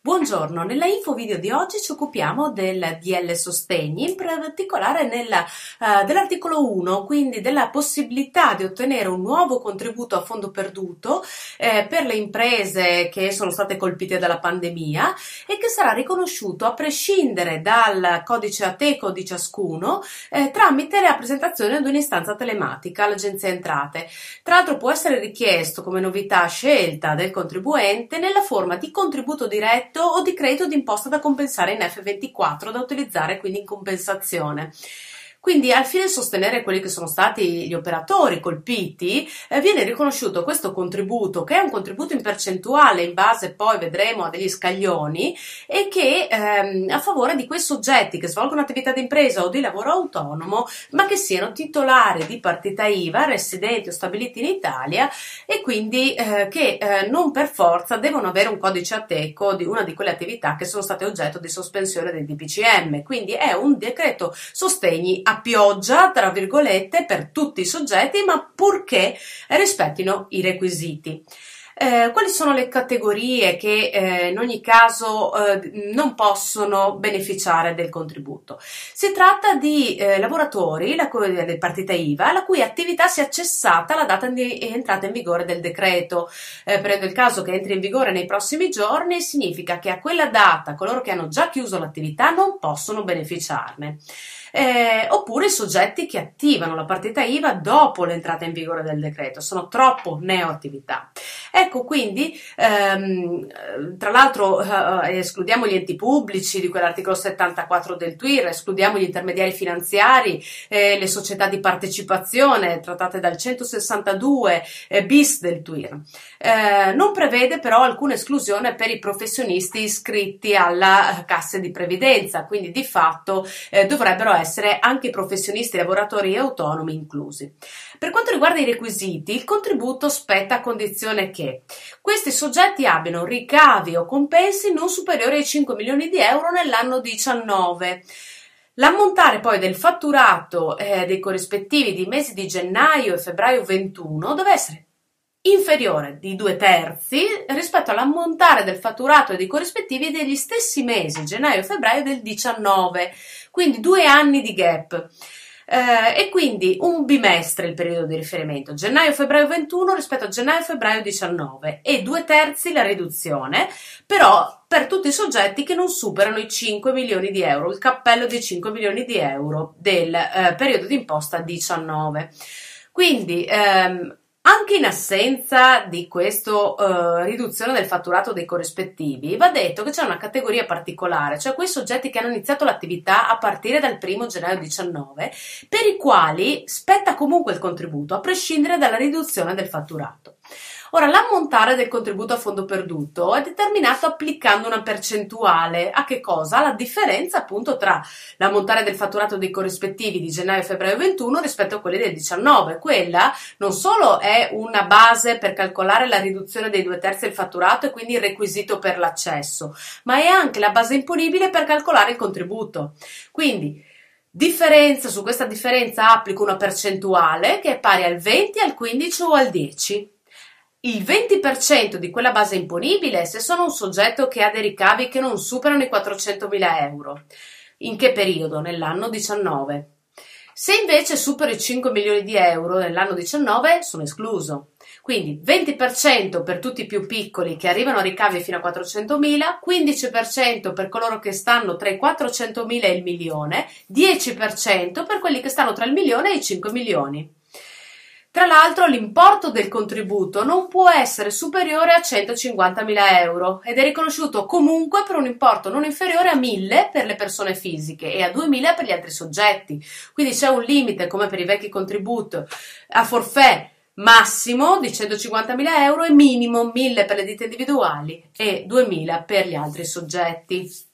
Buongiorno, nella info video di oggi ci occupiamo del DL Sostegni, in particolare nella, uh, dell'articolo 1, quindi della possibilità di ottenere un nuovo contributo a fondo perduto eh, per le imprese che sono state colpite dalla pandemia e che sarà riconosciuto a prescindere dal codice ATECO di ciascuno eh, tramite la presentazione di un'istanza telematica all'Agenzia Entrate. Tra l'altro può essere richiesto come novità scelta del contribuente nella forma di contributo diretto o di credito d'imposta da compensare in F24 da utilizzare quindi in compensazione. Quindi, al fine di sostenere quelli che sono stati gli operatori colpiti, eh, viene riconosciuto questo contributo, che è un contributo in percentuale in base poi vedremo a degli scaglioni, e che ehm, a favore di quei soggetti che svolgono attività di impresa o di lavoro autonomo, ma che siano titolari di partita IVA, residenti o stabiliti in Italia e quindi eh, che eh, non per forza devono avere un codice ATECO di una di quelle attività che sono state oggetto di sospensione del DPCM. Quindi è un decreto sostegni a pioggia, tra virgolette, per tutti i soggetti, ma purché rispettino i requisiti. Eh, quali sono le categorie che eh, in ogni caso eh, non possono beneficiare del contributo? Si tratta di eh, lavoratori la cui, di partita IVA la cui attività sia cessata alla data di entrata in vigore del decreto. Eh, per il caso che entri in vigore nei prossimi giorni significa che a quella data coloro che hanno già chiuso l'attività non possono beneficiarne eh, oppure soggetti che attivano la partita IVA dopo l'entrata in vigore del decreto, sono troppo neoattività. Ecco, quindi, ehm, tra l'altro, eh, escludiamo gli enti pubblici di quell'articolo 74 del TWIR, escludiamo gli intermediari finanziari, eh, le società di partecipazione trattate dal 162 eh, bis del TWIR. Eh, non prevede però alcuna esclusione per i professionisti iscritti alla cassa di previdenza, quindi di fatto eh, dovrebbero essere anche professionisti, lavoratori e autonomi inclusi. Per quanto riguarda i requisiti, il contributo spetta a condizione che questi soggetti abbiano ricavi o compensi non superiori ai 5 milioni di euro nell'anno 19. L'ammontare poi del fatturato eh, dei corrispettivi di mesi di gennaio e febbraio 21 deve essere inferiore di due terzi rispetto all'ammontare del fatturato e dei corrispettivi degli stessi mesi, gennaio e febbraio del 19, quindi due anni di gap. Eh, e quindi un bimestre il periodo di riferimento, gennaio-febbraio 21 rispetto a gennaio-febbraio 19 e due terzi la riduzione, però per tutti i soggetti che non superano i 5 milioni di euro, il cappello dei 5 milioni di euro del eh, periodo di imposta 19. Quindi ehm, anche in assenza di questa uh, riduzione del fatturato dei corrispettivi, va detto che c'è una categoria particolare, cioè quei soggetti che hanno iniziato l'attività a partire dal 1 gennaio 19, per i quali spetta comunque il contributo, a prescindere dalla riduzione del fatturato. Ora, l'ammontare del contributo a fondo perduto è determinato applicando una percentuale. A che cosa? La differenza appunto tra l'ammontare del fatturato dei corrispettivi di gennaio e febbraio 21 rispetto a quelli del 19. Quella non solo è una base per calcolare la riduzione dei due terzi del fatturato e quindi il requisito per l'accesso, ma è anche la base imponibile per calcolare il contributo. Quindi, differenza, su questa differenza applico una percentuale che è pari al 20, al 15 o al 10 il 20% di quella base imponibile se sono un soggetto che ha dei ricavi che non superano i 400.000 euro. In che periodo? Nell'anno 19. Se invece supero i 5 milioni di euro nell'anno 19 sono escluso. Quindi 20% per tutti i più piccoli che arrivano a ricavi fino a 400.000, 15% per coloro che stanno tra i 400.000 e il milione, 10% per quelli che stanno tra il milione e i 5 milioni. Tra l'altro l'importo del contributo non può essere superiore a 150.000 euro ed è riconosciuto comunque per un importo non inferiore a 1.000 per le persone fisiche e a 2.000 per gli altri soggetti. Quindi c'è un limite, come per i vecchi contributi, a forfè massimo di 150.000 euro e minimo 1.000 per le ditte individuali e 2.000 per gli altri soggetti.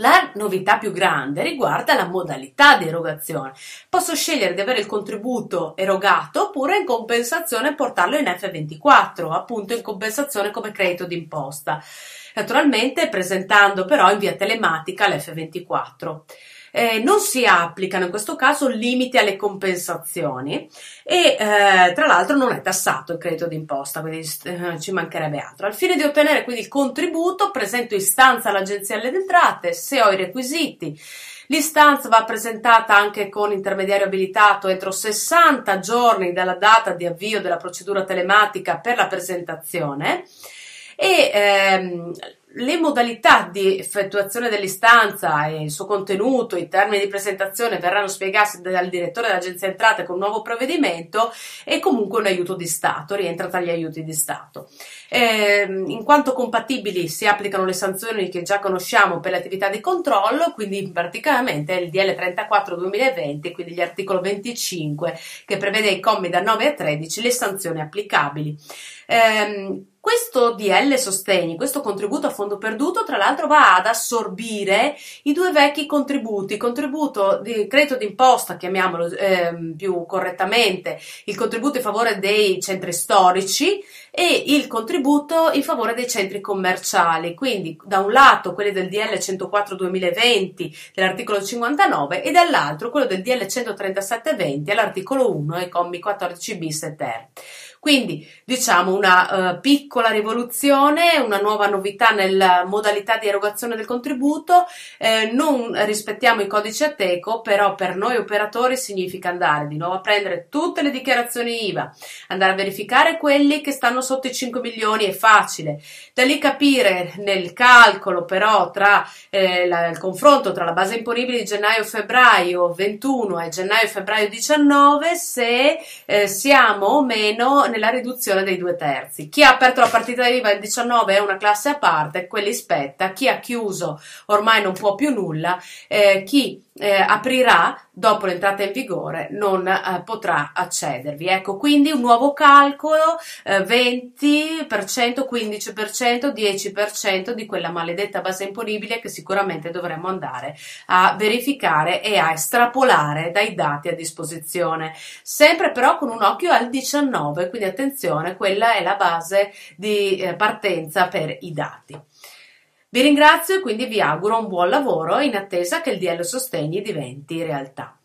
La novità più grande riguarda la modalità di erogazione. Posso scegliere di avere il contributo erogato oppure in compensazione portarlo in F24, appunto in compensazione come credito d'imposta. Naturalmente presentando però in via telematica l'F24. Eh, non si applicano in questo caso limiti alle compensazioni e eh, tra l'altro non è tassato il credito d'imposta, quindi eh, ci mancherebbe altro. Al fine di ottenere quindi il contributo, presento istanza all'Agenzia delle Entrate se ho i requisiti. L'istanza va presentata anche con intermediario abilitato entro 60 giorni dalla data di avvio della procedura telematica per la presentazione e ehm, le modalità di effettuazione dell'istanza e il suo contenuto, i termini di presentazione verranno spiegati dal direttore dell'Agenzia Entrate con un nuovo provvedimento e comunque un aiuto di Stato, rientra tra gli aiuti di Stato. Eh, in quanto compatibili si applicano le sanzioni che già conosciamo per le attività di controllo, quindi praticamente il DL 34 2020, quindi gli articoli 25 che prevede i commi da 9 a 13, le sanzioni applicabili. Eh, questo DL sostegni, questo contributo a fondo perduto, tra l'altro va ad assorbire i due vecchi contributi, il contributo di credito d'imposta, chiamiamolo eh, più correttamente, il contributo in favore dei centri storici e il contributo in favore dei centri commerciali. Quindi da un lato quelli del DL 104 2020 dell'articolo 59 e dall'altro quello del DL 137 20 all'articolo 1 e commi 14 bis e ter. Quindi diciamo una uh, piccola rivoluzione, una nuova novità nella modalità di erogazione del contributo, eh, non rispettiamo i codici Ateco, però per noi operatori significa andare di nuovo a prendere tutte le dichiarazioni IVA, andare a verificare quelli che stanno sotto i 5 milioni, è facile, da lì capire nel calcolo però tra eh, la, il confronto tra la base imponibile di gennaio-febbraio 21 e gennaio-febbraio 19 se eh, siamo o meno nella riduzione dei due terzi. Chi ha aperto la partita IVA il 19 è una classe a parte, quelli spetta, chi ha chiuso ormai non può più nulla, eh, chi eh, aprirà dopo l'entrata in vigore non eh, potrà accedervi. Ecco, quindi un nuovo calcolo eh, 20%, 15%, 10% di quella maledetta base imponibile che sicuramente dovremmo andare a verificare e a estrapolare dai dati a disposizione. Sempre però con un occhio al 19, quindi attenzione, quella è la base di eh, partenza per i dati. Vi ringrazio e quindi vi auguro un buon lavoro in attesa che il DL Sostegni diventi realtà.